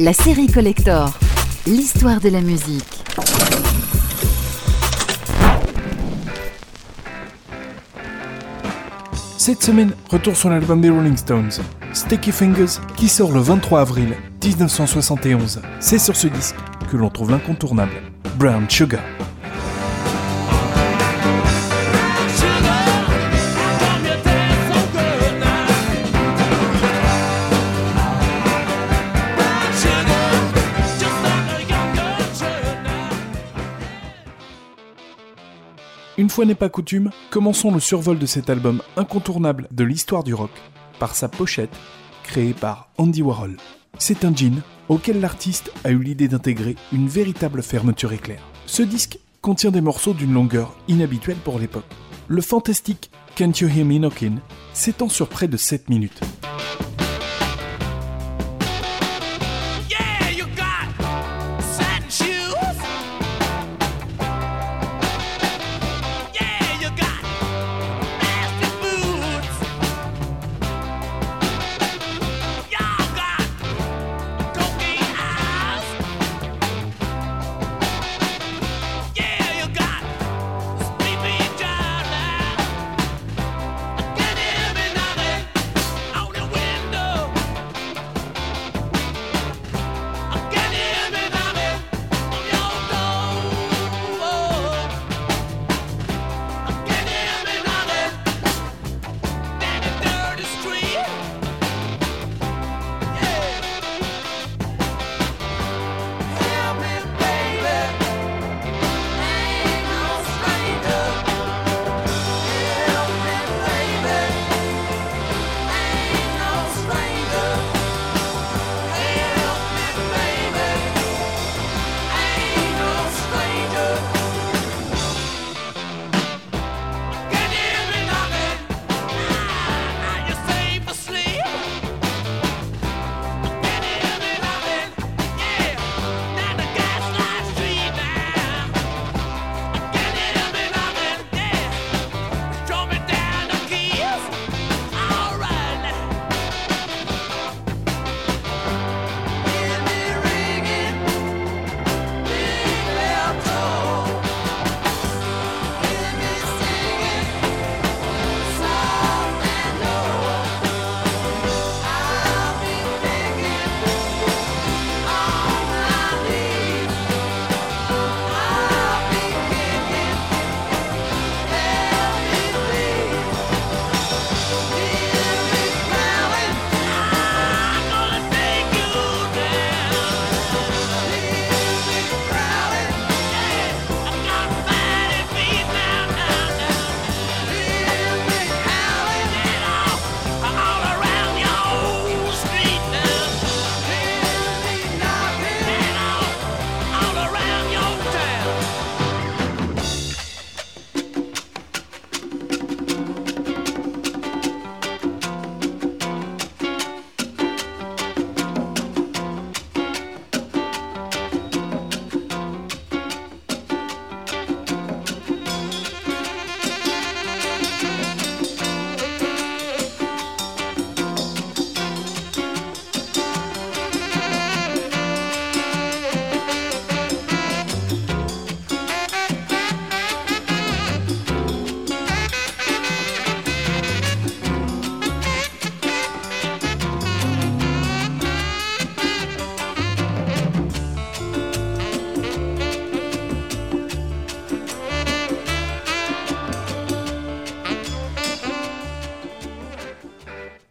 La série Collector, l'histoire de la musique. Cette semaine, retour sur l'album des Rolling Stones, Sticky Fingers, qui sort le 23 avril 1971. C'est sur ce disque que l'on trouve l'incontournable Brown Sugar. Fois n'est pas coutume, commençons le survol de cet album incontournable de l'histoire du rock par sa pochette créée par Andy Warhol. C'est un jean auquel l'artiste a eu l'idée d'intégrer une véritable fermeture éclair. Ce disque contient des morceaux d'une longueur inhabituelle pour l'époque. Le fantastique Can't You Hear Me Knockin' s'étend sur près de 7 minutes.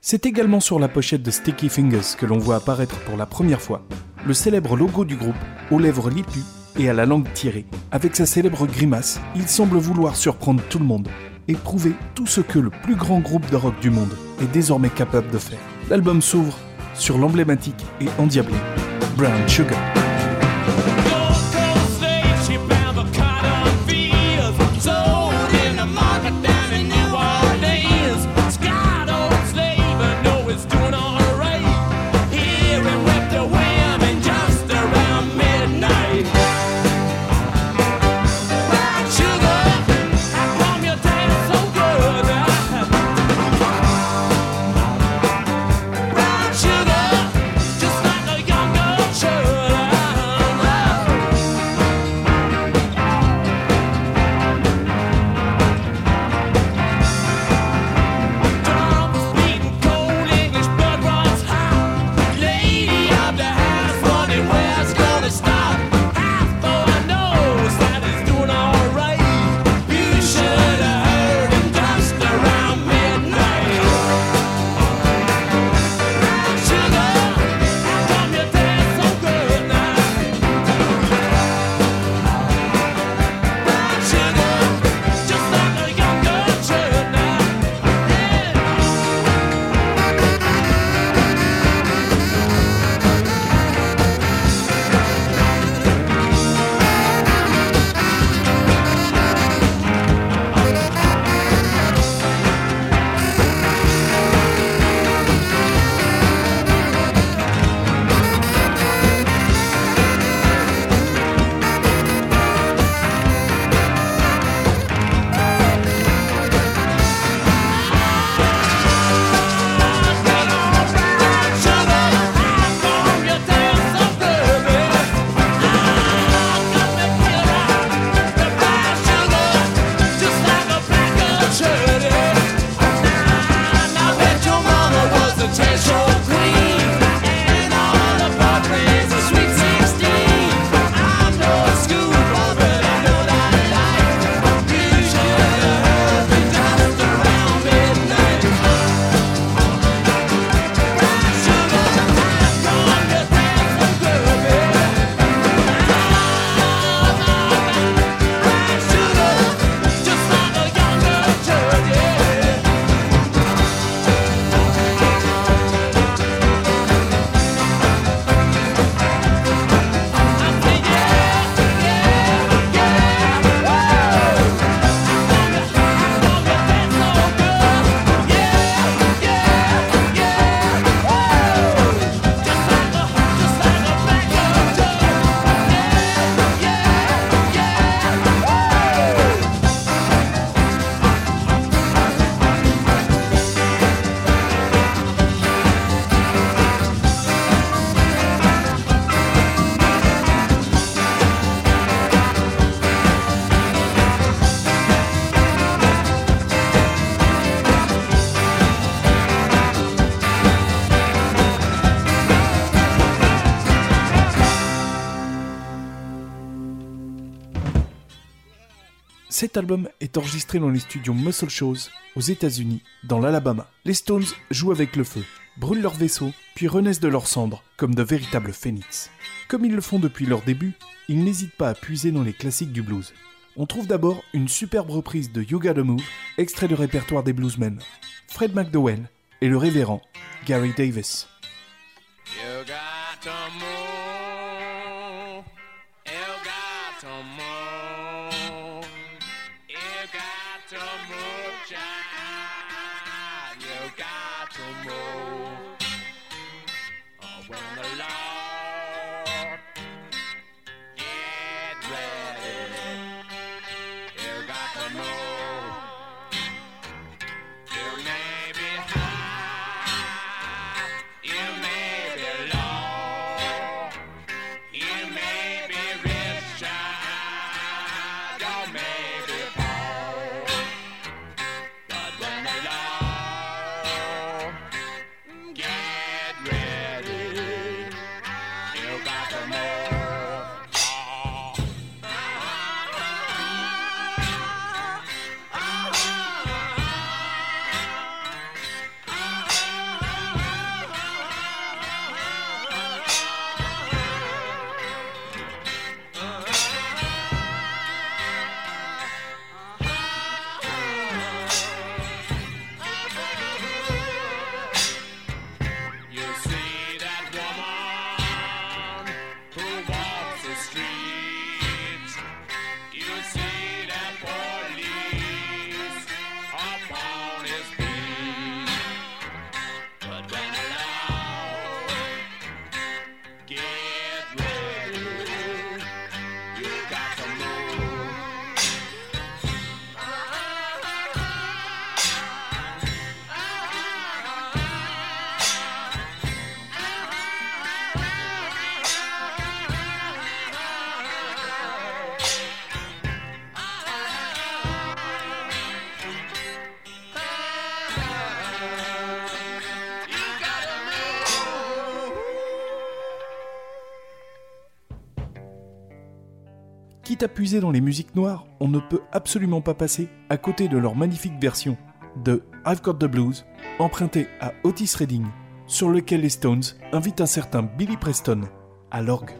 C'est également sur la pochette de Sticky Fingers que l'on voit apparaître pour la première fois le célèbre logo du groupe aux lèvres lipues et à la langue tirée. Avec sa célèbre grimace, il semble vouloir surprendre tout le monde et prouver tout ce que le plus grand groupe de rock du monde est désormais capable de faire. L'album s'ouvre sur l'emblématique et endiablé Brown Sugar. Cet album est enregistré dans les studios Muscle Shows aux États-Unis, dans l'Alabama. Les Stones jouent avec le feu, brûlent leur vaisseau, puis renaissent de leurs cendres comme de véritables phénix. Comme ils le font depuis leur début, ils n'hésitent pas à puiser dans les classiques du blues. On trouve d'abord une superbe reprise de You Gotta Move, extrait du répertoire des bluesmen, Fred McDowell et le révérend Gary Davis. Got to move. Oh, when the Lord Quitte à puiser dans les musiques noires, on ne peut absolument pas passer à côté de leur magnifique version de I've Got the Blues, empruntée à Otis Redding, sur lequel les Stones invitent un certain Billy Preston à l'orgue.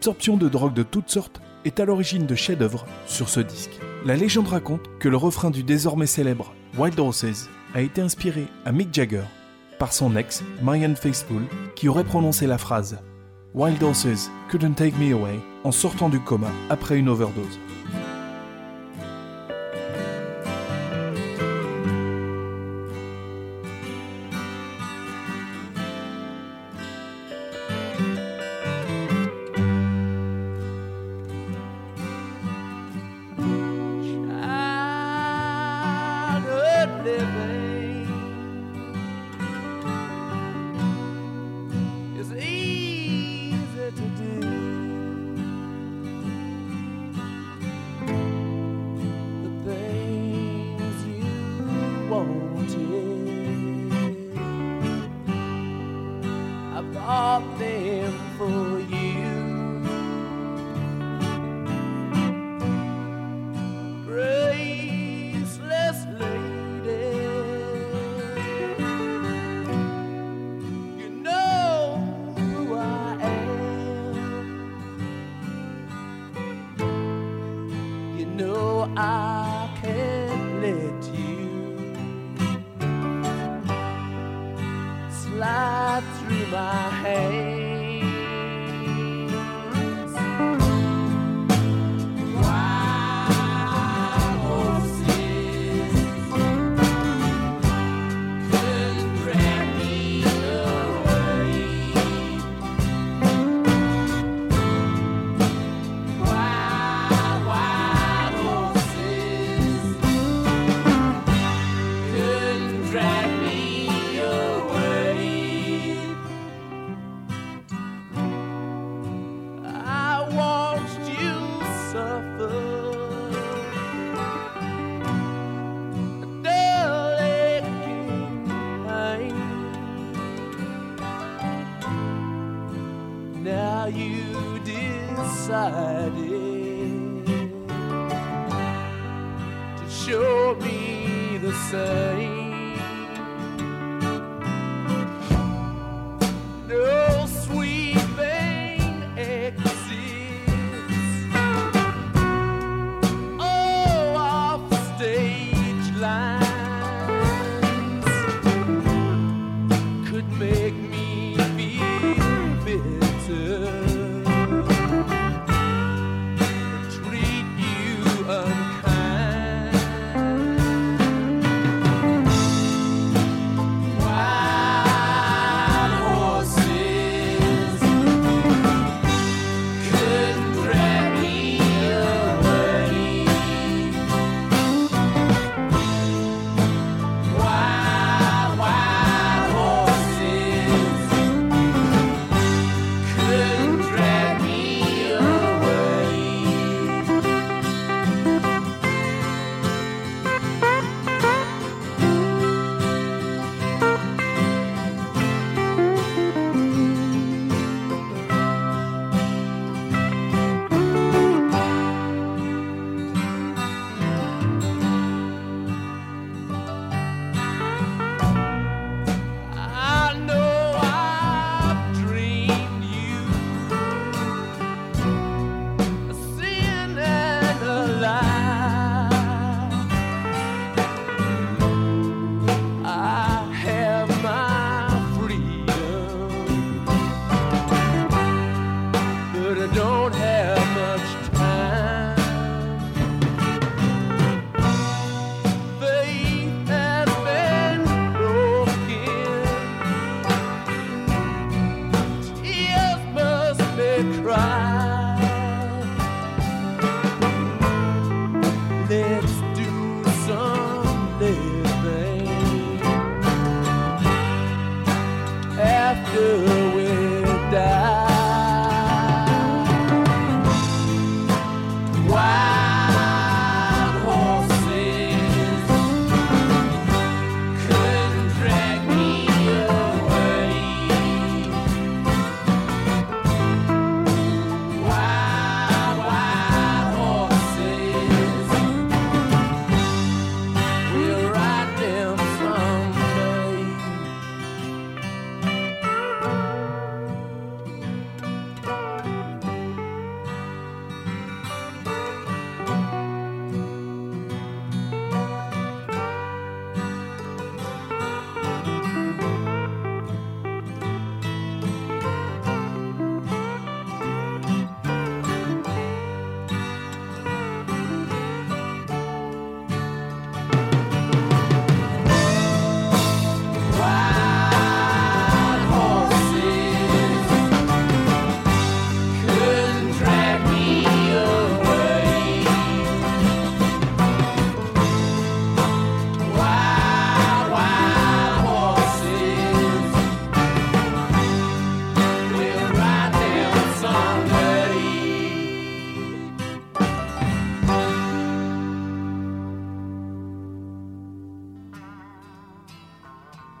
L'absorption de drogues de toutes sortes est à l'origine de chefs-d'œuvre sur ce disque. La légende raconte que le refrain du désormais célèbre Wild Horses a été inspiré à Mick Jagger par son ex, Marianne Faithfull, qui aurait prononcé la phrase Wild Horses couldn't take me away en sortant du coma après une overdose.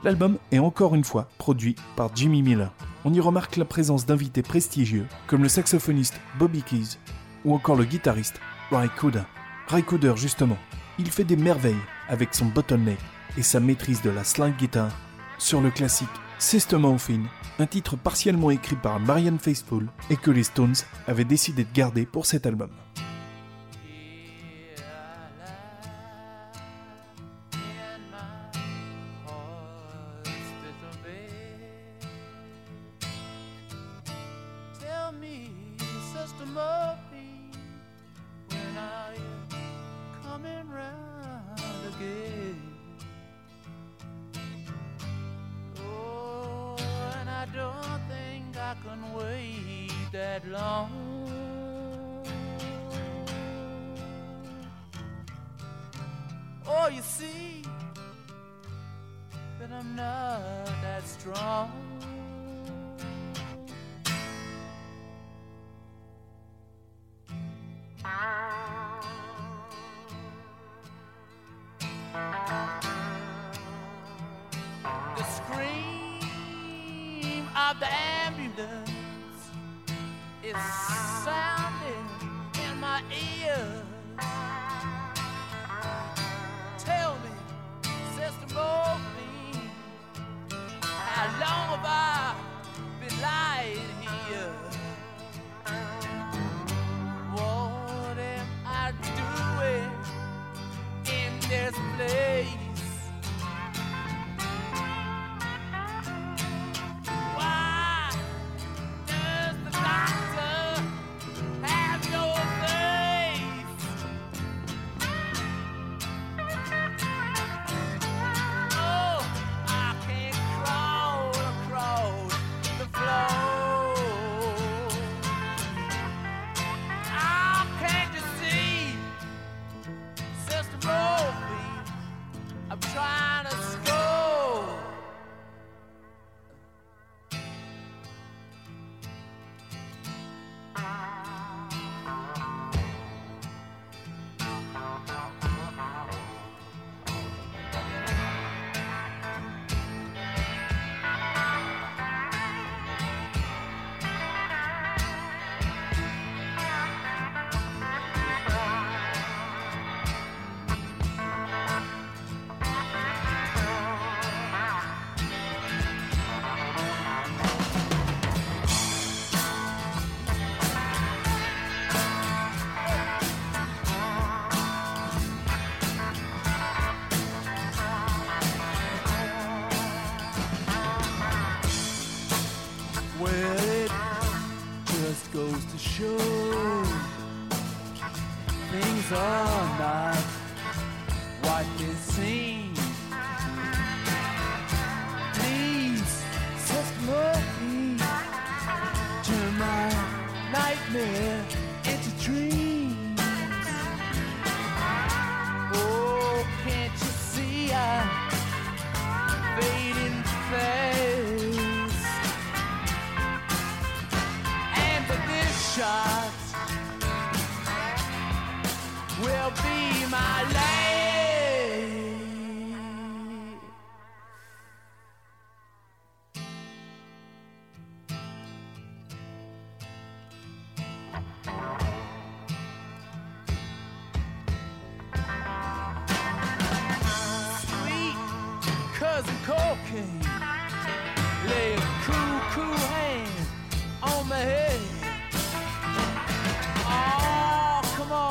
L'album est encore une fois produit par Jimmy Miller. On y remarque la présence d'invités prestigieux comme le saxophoniste Bobby Keys ou encore le guitariste Ry Cooder. Ry Cooder justement, il fait des merveilles avec son bottleneck et sa maîtrise de la slide guitar sur le classique Sister Morphine, un titre partiellement écrit par Marianne Faithfull et que les Stones avaient décidé de garder pour cet album. Strong. Show things are not what they seem.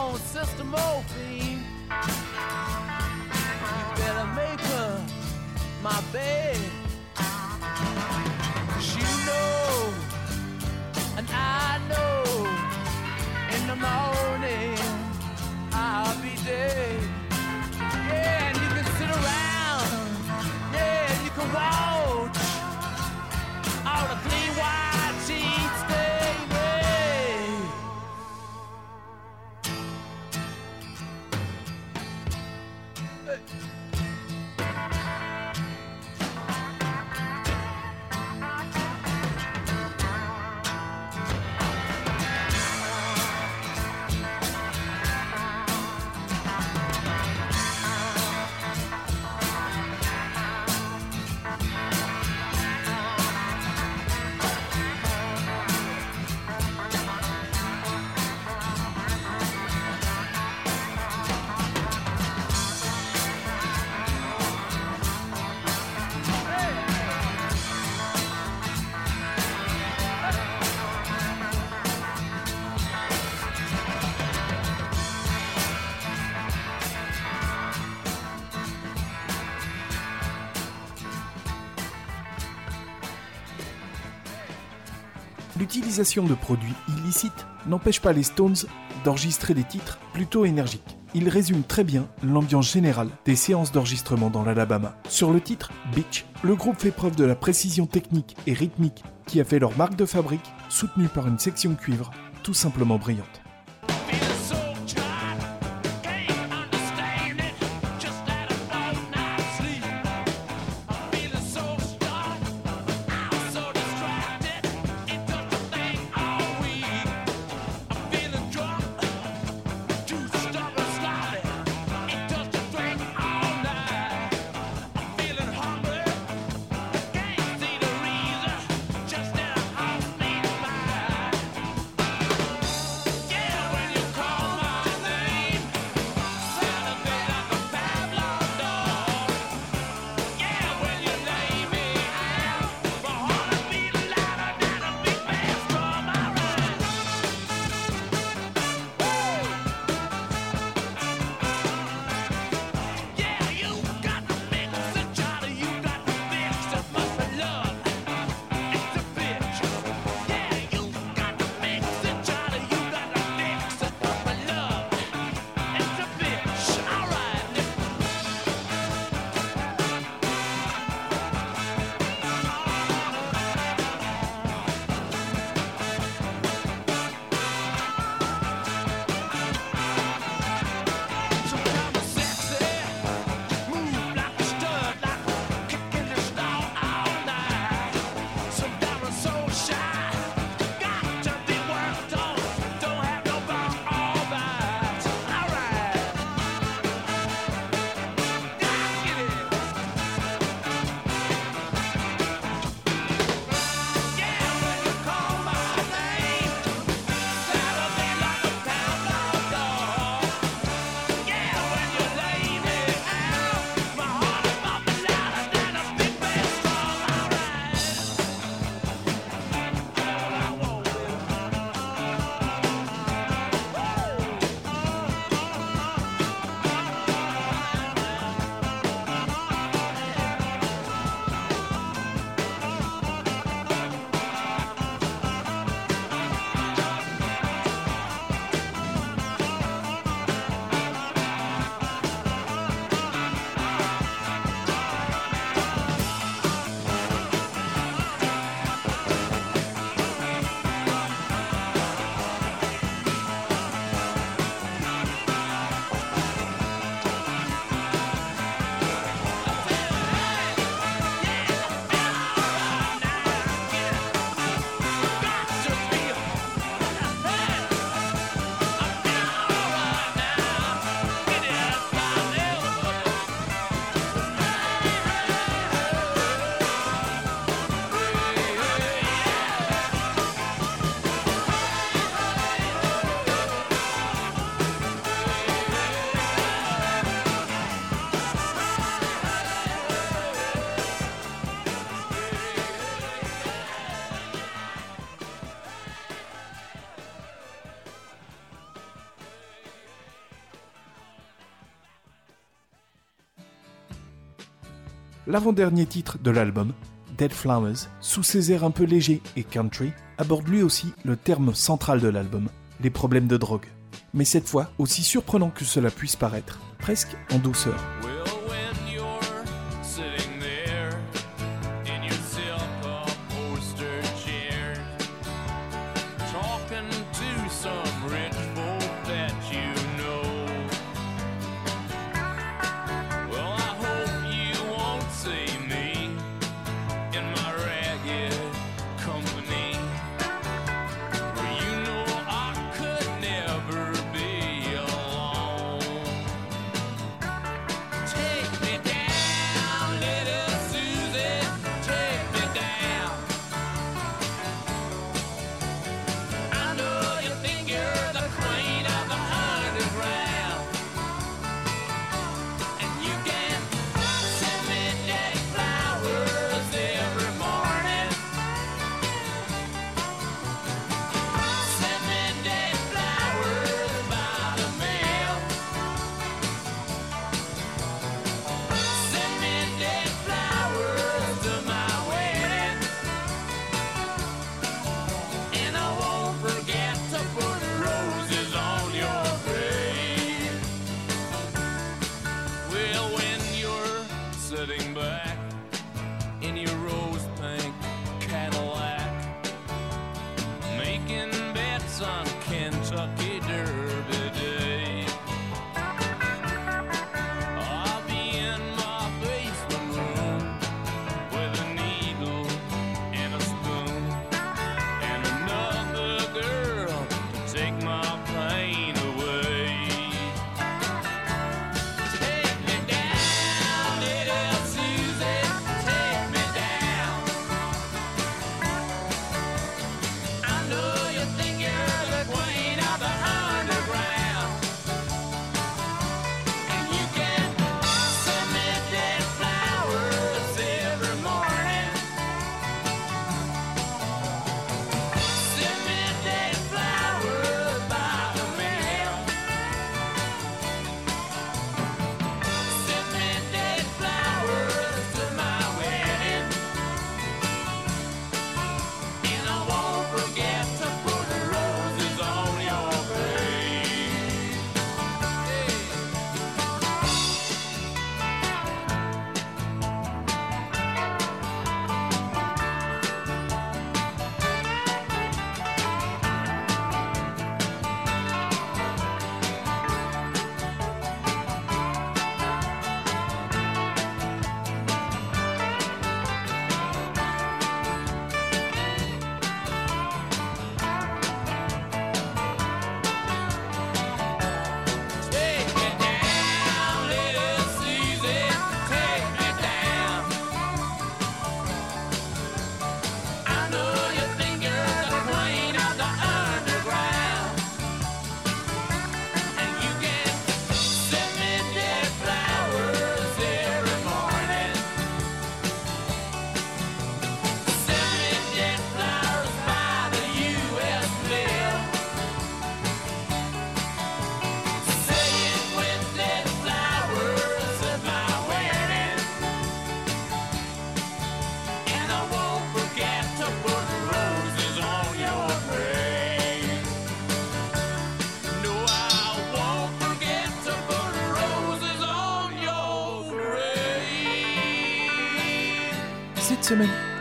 On, Sister Morphine. You better make her my bed. She know, and I know, in the morning L'utilisation de produits illicites n'empêche pas les Stones d'enregistrer des titres plutôt énergiques. Ils résument très bien l'ambiance générale des séances d'enregistrement dans l'Alabama. Sur le titre Beach, le groupe fait preuve de la précision technique et rythmique qui a fait leur marque de fabrique, soutenue par une section cuivre tout simplement brillante. L'avant-dernier titre de l'album, Dead Flowers, sous ses airs un peu légers et country, aborde lui aussi le terme central de l'album, les problèmes de drogue. Mais cette fois, aussi surprenant que cela puisse paraître, presque en douceur.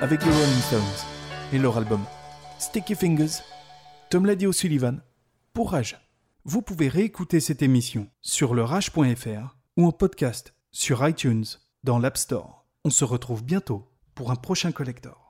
Avec les Rolling Stones et leur album Sticky Fingers. Tom l'a dit O'Sullivan pour Rage. Vous pouvez réécouter cette émission sur le rage.fr ou en podcast sur iTunes dans l'App Store. On se retrouve bientôt pour un prochain collector.